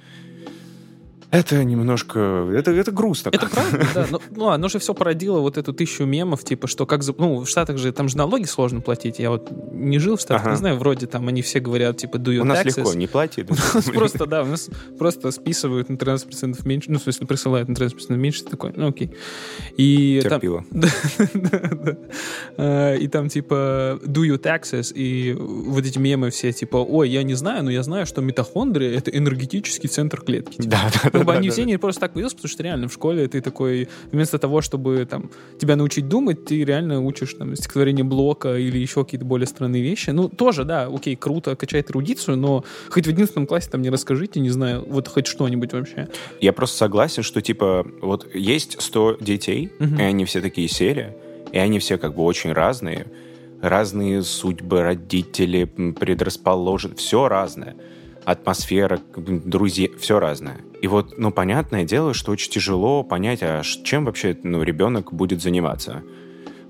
Это немножко... Это, это грустно. Это правда, да. Но, ну, оно же все породило вот эту тысячу мемов, типа, что как... Ну, в Штатах же там же налоги сложно платить. Я вот не жил в Штатах, ага. не знаю, вроде там они все говорят, типа, do you У нас taxes. легко, не плати. Просто, да, у нас просто списывают на 13% меньше, ну, в смысле, присылают на 13% меньше, такой, ну, окей. И Терпила. А, и там, типа, do you taxes, и вот эти мемы все, типа, ой, я не знаю, но я знаю, что митохондрия — это энергетический центр клетки. Да, да, да бы они все не просто так появились, потому что реально в школе ты такой, вместо того, чтобы там тебя научить думать, ты реально учишь там стихотворение Блока или еще какие-то более странные вещи. Ну, тоже, да, окей, круто, качает эрудицию, но хоть в 11 классе там не расскажите, не знаю, вот хоть что-нибудь вообще. Я просто согласен, что, типа, вот есть 100 детей, угу. и они все такие серии, и они все как бы очень разные, разные судьбы, родители, предрасположены, все разное атмосфера, друзья, все разное. И вот, ну, понятное дело, что очень тяжело понять, а чем вообще ну, ребенок будет заниматься.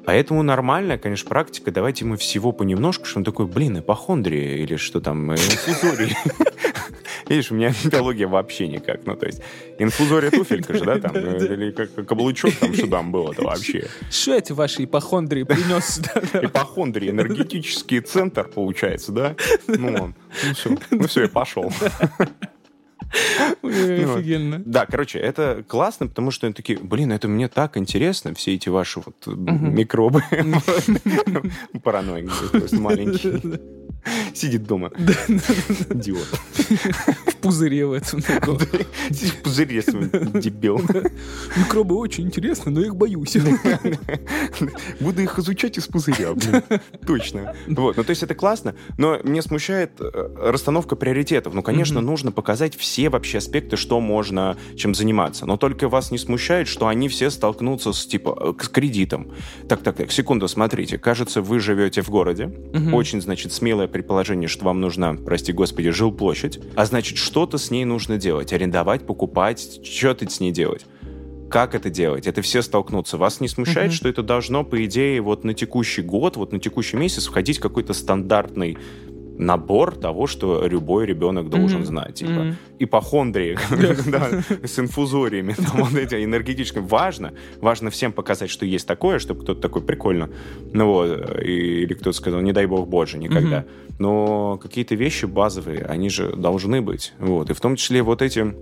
Поэтому нормальная, конечно, практика. Давайте мы всего понемножку, что он такой, блин, ипохондрия или что там, э, инфузория. Видишь, у меня биология вообще никак. Ну, то есть, инфузория туфелька же, да, там, или как каблучок там, что там было-то вообще. Что эти ваши ипохондрии принес сюда? Ипохондрии, энергетический центр, получается, да? Ну, ну все, ну все, я пошел. Ну, Офигенно. Да, короче, это классно, потому что они такие, блин, это мне так интересно, все эти ваши вот микробы. Параноик просто маленький. Сидит дома. Идиот. В пузыре в этом. Сидит в пузыре, дебил. Микробы очень интересны, но их боюсь. Буду их изучать из пузыря. Точно. Вот, ну то есть это классно, но мне смущает э, расстановка приоритетов. Ну, конечно, нужно показать все вообще аспекты, что можно чем заниматься. Но только вас не смущает, что они все столкнутся с, типа, с кредитом. Так, так, так, секунду, смотрите. Кажется, вы живете в городе. Очень, значит, смелое предположение, что вам нужна, прости господи, жилплощадь. А значит, что-то с ней нужно делать. Арендовать, покупать, что-то с ней делать как это делать? Это все столкнутся. Вас не смущает, mm-hmm. что это должно, по идее, вот на текущий год, вот на текущий месяц входить какой-то стандартный набор того, что любой ребенок должен mm-hmm. знать. Типа mm-hmm. ипохондрии с инфузориями, там, вот эти энергетическими. Важно, важно всем показать, что есть такое, чтобы кто-то такой прикольно, ну вот, или кто-то сказал, не дай бог боже, никогда. Но какие-то вещи базовые, они же должны быть. Вот. И в том числе вот эти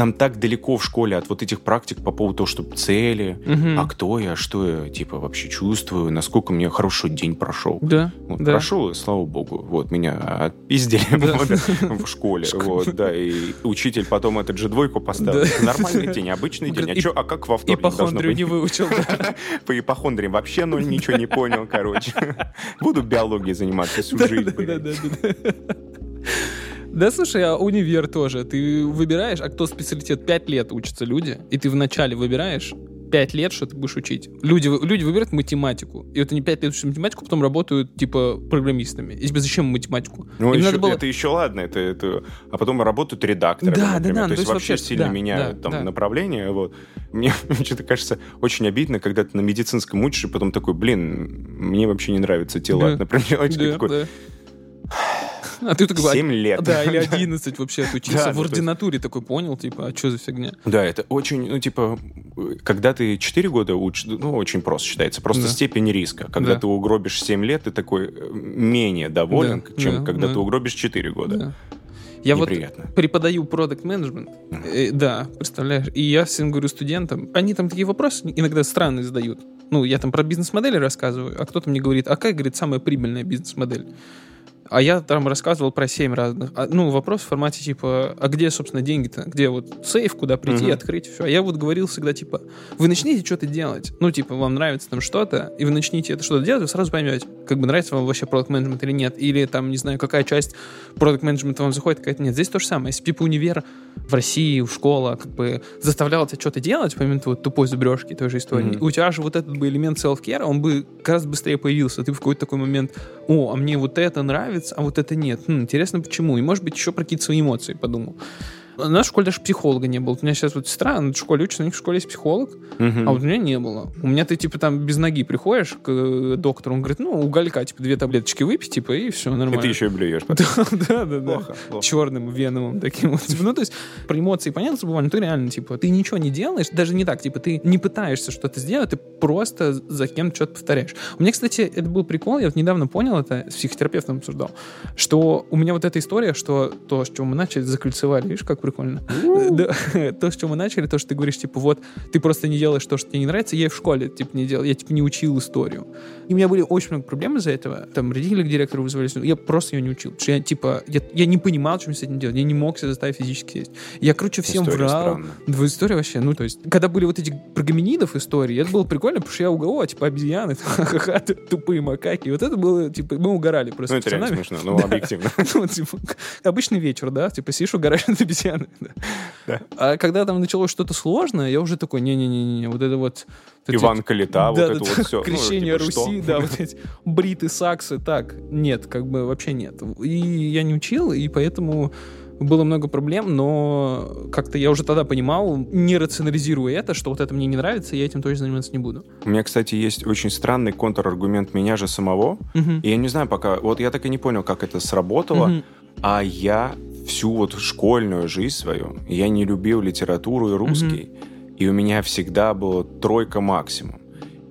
нам так далеко в школе от вот этих практик по поводу того, что цели, угу. а кто я, что я, типа, вообще чувствую, насколько мне хороший день прошел. Да, вот, да. Прошел, слава богу. Вот, меня отпиздили да. в школе. Вот, да, и учитель потом этот же двойку поставил. Нормальный день, обычный день. А, чё, а как во вторник Ипохондрию не выучил. По ипохондрии вообще ну, ничего не понял, короче. Буду биологией заниматься всю жизнь. Да, да, да. Да, слушай, а универ тоже. Ты выбираешь, а кто специалитет? Пять лет учатся люди, и ты вначале выбираешь пять лет, что ты будешь учить. Люди, люди выбирают математику. И вот они пять лет учат математику, потом работают, типа, программистами. И тебе зачем математику? Ну, еще, надо было... это еще ладно, это, это... а потом работают редакторы, да, например. Да, да, то, есть, вообще вообще сильно да, меняют да, там да. направление. Вот. Мне что-то кажется очень обидно, когда ты на медицинском учишь, и потом такой, блин, мне вообще не нравится тела, Да. например, Да, такой, да. А ты такой... 7 лет. Да, или 11 вообще отучился. В ну, есть- ординатуре такой понял, типа, а что за фигня? Да, это очень, ну, типа, когда ты 4 года учишь, ну, очень просто считается. Просто степень риска. Когда Да. ты угробишь 7 лет, ты такой э, менее доволен, чем да, когда да. ты угробишь 4 года. Да. Я вот Неприятно. преподаю продукт менеджмент э, да, представляешь, и я всем говорю студентам, они там такие вопросы иногда странные задают. Ну, я там про бизнес-модели рассказываю, а кто-то мне говорит, а как, говорит, самая прибыльная бизнес-модель? А я там рассказывал про семь разных. А, ну, вопрос в формате типа, а где, собственно, деньги-то? Где вот сейф, куда прийти, Мгм. открыть, все. А я вот говорил всегда, типа, вы начните что-то делать. Ну, типа, вам нравится там что-то, и вы начните это что-то делать, вы сразу поймете, как бы нравится вам вообще продукт менеджмент или нет. Или там, не знаю, какая часть продукт менеджмента вам заходит, какая-то нет. Здесь то же самое. Если типа универ в России, в школа, как бы заставлял тебя что-то делать, помимо твоей тупой зубрежки, той же истории, Мгм. у тебя же вот этот бы элемент self-care, он бы гораздо быстрее появился. Ты в какой-то такой момент, о, а мне вот это нравится, а вот это нет. Хм, интересно, почему? И, может быть, еще про какие-то свои эмоции подумал. У нас в школе даже психолога не было. У меня сейчас вот сестра, она в школе учится, у них в школе есть психолог, Мгм. а вот у меня не было. У меня ты, типа, там без ноги приходишь к э, доктору, он говорит, ну, уголька, типа, две таблеточки выпей, типа, и все, И нормально. ты еще и блюешь. Да, да, да. Плохо, плохо. Черным веновым таким вот. Ну, то есть, про эмоции понятно забывали, но ты реально, типа, ты ничего не делаешь, даже не так, типа, ты не пытаешься что-то сделать, ты просто за кем-то что-то повторяешь. У меня, кстати, это был прикол, я вот недавно понял это, с психотерапевтом обсуждал, что у меня вот эта история, что то, с чего мы начали, закольцевали, видишь, как прикольно. Да, то, с чего мы начали, то, что ты говоришь, типа, вот, ты просто не делаешь то, что тебе не нравится, я и в школе, типа, не делал, я, типа, не учил историю. И у меня были очень много проблем из-за этого. Там родители к директору вызвались, я просто ее не учил. Потому что я, типа, я, я не понимал, что мне с этим делать. Я не мог себя заставить физически сесть. Я, короче, всем История врал. странная. История вообще, ну, то есть, когда были вот эти про гоминидов истории, это было прикольно, потому что я угол, типа, обезьяны, ха-ха-ха, тупые макаки. Вот это было, типа, мы угорали просто Ну, это реально смешно, ну, объективно. Ну, типа, обычный вечер, да, типа, сидишь, угораешь над. Да. А когда там началось что-то сложное, я уже такой, не-не-не, вот это вот... Иван Калита, вот это вот все. Крещение Руси, да, вот эти бриты, саксы, так, нет, как бы вообще нет. И я не учил, и поэтому было много проблем, но как-то я уже тогда понимал, не рационализируя это, что вот это мне не нравится, я этим точно заниматься не буду. У меня, кстати, есть очень странный контраргумент меня же самого. Мгм. И я не знаю пока, вот я так и не понял, как это сработало, Мгм. а я всю вот школьную жизнь свою, я не любил литературу и русский, и у меня всегда была тройка максимум.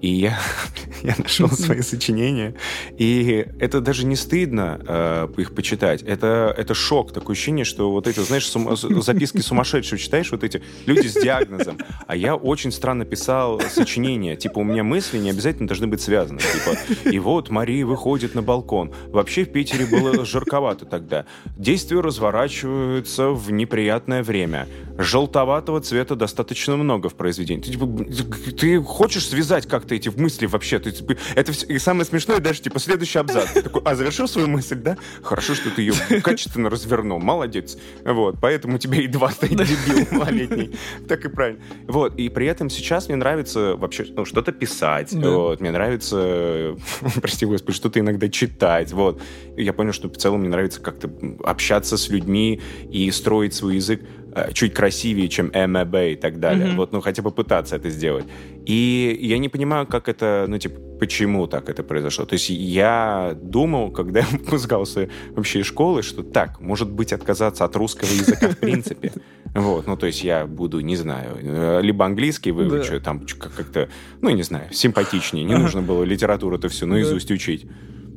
И я, я нашел свои сочинения, и это даже не стыдно э, их почитать. Это, это шок, такое ощущение, что вот эти, знаешь, сум, записки сумасшедшего читаешь, вот эти люди с диагнозом. А я очень странно писал сочинения. Типа, у меня мысли не обязательно должны быть связаны. Типа, и вот Мария выходит на балкон. Вообще в Питере было жарковато тогда. Действия разворачиваются в неприятное время. Желтоватого цвета достаточно много в произведении. Ты, типа, ты хочешь связать как-то эти мысли вообще? Ты, это все, и самое смешное даже, типа, следующий абзац. Ты такой, а, завершил свою мысль, да? Хорошо, что ты ее качественно развернул. Молодец. Вот, поэтому тебе и два стоит дебил малолетний. Так и правильно. Вот, и при этом сейчас мне нравится вообще ну, что-то писать. Да. Вот, мне нравится, прости господи, что-то иногда читать. Вот. И я понял, что в целом мне нравится как-то общаться с людьми и строить свой язык Э, чуть красивее, чем МЭБ и так далее. Mm-hmm. Вот, ну, хотя бы пытаться это сделать. И я не понимаю, как это, ну, типа, почему так это произошло. То есть я думал, когда я выпускался вообще из школы, что так, может быть, отказаться от русского языка в принципе. Вот, ну, то есть я буду, не знаю, э, либо английский выучу, там как-то, ну, не знаю, симпатичнее. Не нужно было литературу-то всю наизусть учить.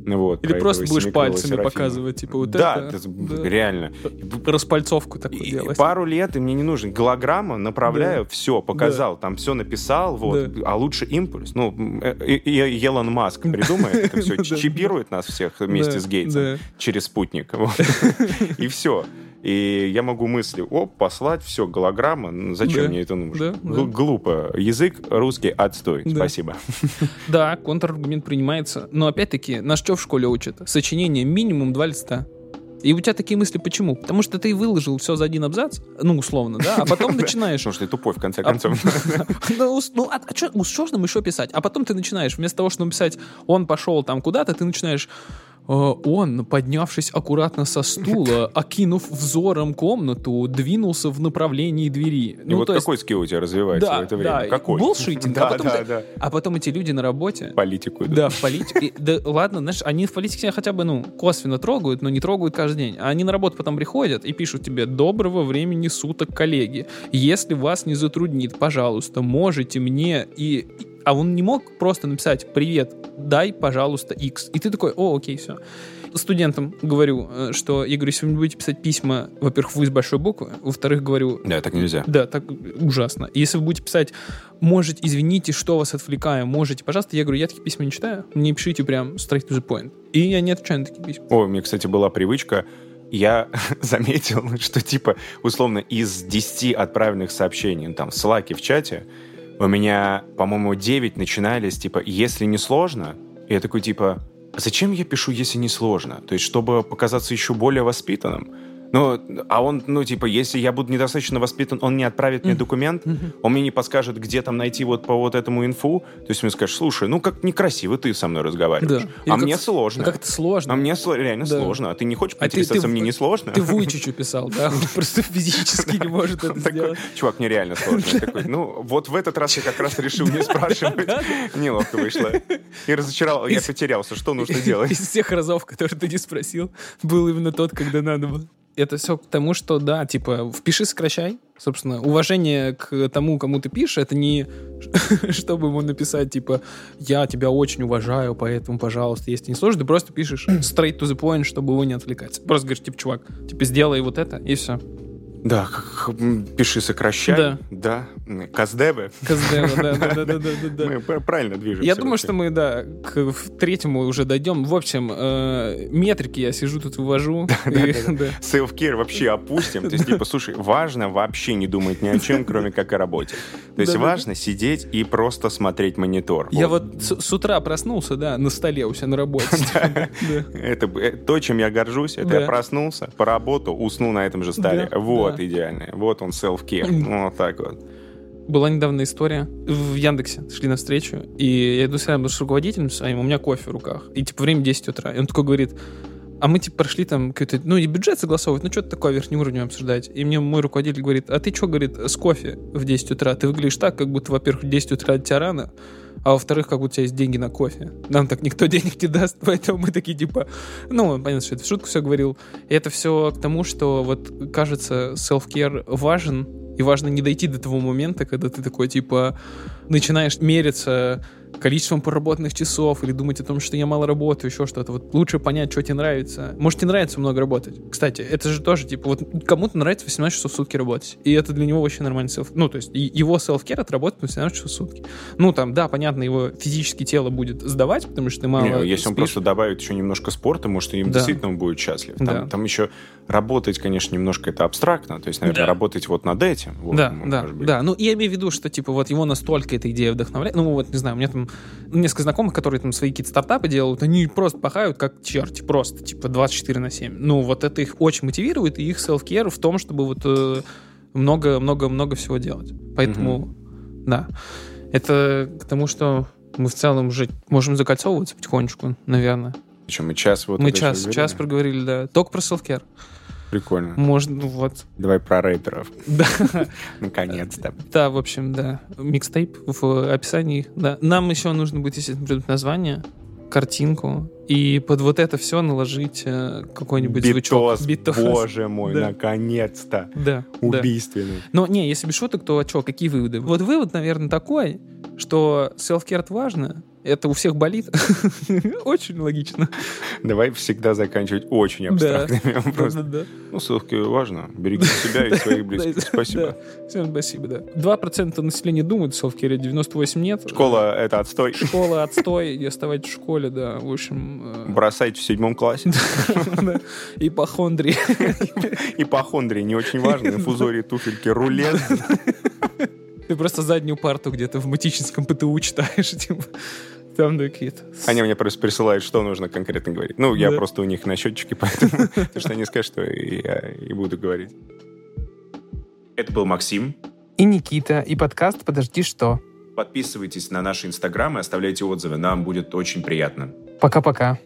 Вот, Или просто будешь пальцами Серафима. показывать, типа вот да, это. Да, реально. Распальцовку такую делать. Пару лет, и мне не нужен. Голограмма, направляю, да. все, показал, да. там все написал, вот. Да. А лучше импульс. Ну, Елон Маск придумает это все, чипирует нас всех вместе с Гейтсом через спутник. И все. И я могу мысли, оп, послать, все, голограмма, зачем да. мне это нужно? Да, да. Глупо. Язык русский отстой. Да. Спасибо. Да, контраргумент принимается. Но опять-таки, нас что в школе учат? Сочинение минимум два листа. И у тебя такие мысли почему? Потому что ты выложил все за один абзац, ну, условно, да, а потом начинаешь... Потому что ты тупой, в конце а концов. Ну, ну, а что нам еще писать? А потом ты начинаешь, вместо того, чтобы написать «он пошел там куда-то», ты начинаешь он, поднявшись аккуратно со стула, окинув взором комнату, двинулся в направлении двери. Ну, вот какой есть... скилл у тебя развивается да, в это время? Да, какой? Булшитинг. да, а, потом да, ты... да. а потом эти люди на работе... Политику. Да, в политике. Да ладно, знаешь, они в политике хотя бы, ну, косвенно трогают, но не трогают каждый день. А они на работу потом приходят и пишут тебе «Доброго времени суток, коллеги. Если вас не затруднит, пожалуйста, можете мне и а он не мог просто написать «Привет, дай, пожалуйста, X». И ты такой «О, окей, все». Студентам говорю, э, что я говорю, если вы будете писать письма, во-первых, вы из большой буквы, во-вторых, говорю... Да, так нельзя. Да, так ужасно. Если вы будете писать «Можете, извините, что вас отвлекаем, можете, пожалуйста», я говорю, я такие письма не читаю, не пишите прям straight to the point. И я не отвечаю на такие письма. О, у меня, кстати, была привычка я заметил, что типа условно из 10 отправленных сообщений, ну, там, в Slack в чате, у меня, по-моему, 9 начинались, типа, если не сложно, я такой, типа, «А зачем я пишу, если не сложно? То есть, чтобы показаться еще более воспитанным. Ну, а он, ну, типа, если я буду недостаточно воспитан, он не отправит мне документ, он мне не подскажет, где там найти вот по вот этому инфу. То есть мне скажешь, слушай, ну, как некрасиво ты со мной разговариваешь. Да. А мне сложно. Как это сложно. А мне реально сложно. А ты не хочешь поинтересоваться, а ты, мне не сложно? Ты Вуйчичу писал, да? Он просто физически не может это сделать. Чувак, мне реально сложно. такой, ну, вот в этот раз я как раз решил не спрашивать. Неловко вышло. И разочаровал, я потерялся. Что нужно делать? Из всех разов, которые ты не спросил, был именно тот, когда надо было это все к тому, что, да, типа, впиши, сокращай. Собственно, уважение к тому, кому ты пишешь, это не чтобы ему написать, типа, я тебя очень уважаю, поэтому, пожалуйста, если не сложно, ты просто пишешь straight to the point, чтобы его не отвлекать. Просто говоришь, типа, чувак, типа, сделай вот это, и все. Да, пиши, сокращай. Да. Да. Каздевы. Каздевы, да, да, да, да, да, Мы правильно движемся. Я думаю, что мы, да, к третьему уже дойдем. В общем, э, метрики я сижу тут вывожу. Self-care вообще опустим. То есть, типа, слушай, важно вообще не думать ни о чем, кроме как о работе. То есть, важно сидеть и просто смотреть монитор. Я вот с утра проснулся, да, на столе у себя на работе. Это то, чем я горжусь. Это я проснулся, поработал, уснул на этом же столе. Вот вот идеальная. Вот он self-care. Вот так вот. Была недавно история. В Яндексе шли на встречу, и я иду с руководителем своим, у меня кофе в руках. И типа время 10 утра. И он такой говорит, а мы типа прошли там какой-то, ну и бюджет согласовывать, ну что-то такое верхним уровнем обсуждать. И мне мой руководитель говорит, а ты что, говорит, с кофе в 10 утра? Ты выглядишь так, как будто, во-первых, в 10 утра от тебя рано, а во-вторых, как будто у тебя есть деньги на кофе. Нам так никто денег не даст, поэтому мы такие типа, ну, понятно, что это в шутку все говорил. И это все к тому, что вот кажется, self-care важен, и важно не дойти до того момента, когда ты такой, типа, начинаешь мериться количеством проработанных часов или думать о том, что я мало работаю, еще что-то. Вот лучше понять, что тебе нравится. Может, тебе нравится много работать. Кстати, это же тоже, типа, вот кому-то нравится 18 часов в сутки работать. И это для него очень нормальный селф... Ну, то есть его селф-кер это работать 18 часов в сутки. Ну, там, да, понятно, его физически тело будет сдавать, потому что ты мало Не, если спишь. он просто добавит еще немножко спорта, может, им Да. действительно он будет счастлив. Там, Да. там еще работать, конечно, немножко это абстрактно. То есть, наверное, Да. работать вот над этим. Вот, да, может да, быть. да. Ну, я имею в виду, что, типа, вот его настолько эта идея вдохновляет. Ну, вот, не знаю, у меня там несколько знакомых, которые там свои какие-то стартапы делают, они просто пахают как черти, просто, типа, 24 на 7. Ну, вот это их очень мотивирует, и их селф-кер в том, чтобы вот э, много-много-много всего делать. Поэтому, да. Это к тому, что мы в целом уже можем закольцовываться потихонечку, наверное. Причем мы час вот мы час, час проговорили, да. Только про self-care. Прикольно. Можно, ну, вот. Давай про рэперов. Да. Наконец-то. Да, в общем, да. Микстейп в описании. Да. Нам еще нужно будет, естественно, придумать название, картинку, и под вот это все наложить э, какой-нибудь звучок. Битос, Битос. боже мой, Да. наконец-то. Да, да. Убийственный. Но не, если без шуток, то что, какие выводы? Вот вывод, наверное, такой, что self-care важно, это у всех болит. Очень логично. Давай всегда заканчивать очень абстрактными вопросами. Да-да-да. Ну, ссылки важно. Береги себя и своих близких. Да, Спасибо. да. Всем спасибо, да. 2% населения думают о self-care, 98 нет. Школа — это отстой. Школа отстой, и оставайтесь в школе, да. В общем... э, Бросайте в седьмом классе. да. Ипохондрии. Ипохондрии не очень важно. Инфузории, туфельки, рулет. Ты просто заднюю парту где-то в матическом ПТУ читаешь, типа. Там какие-то... Они мне просто присылают, что нужно конкретно говорить. Ну, я Да. просто у них на счетчике, поэтому то, что они скажут, что я и буду говорить. Это был Максим. И Никита, и подкаст «Подожди, что?». Подписывайтесь на наши инстаграмы, оставляйте отзывы. Нам будет очень приятно. Пока-пока.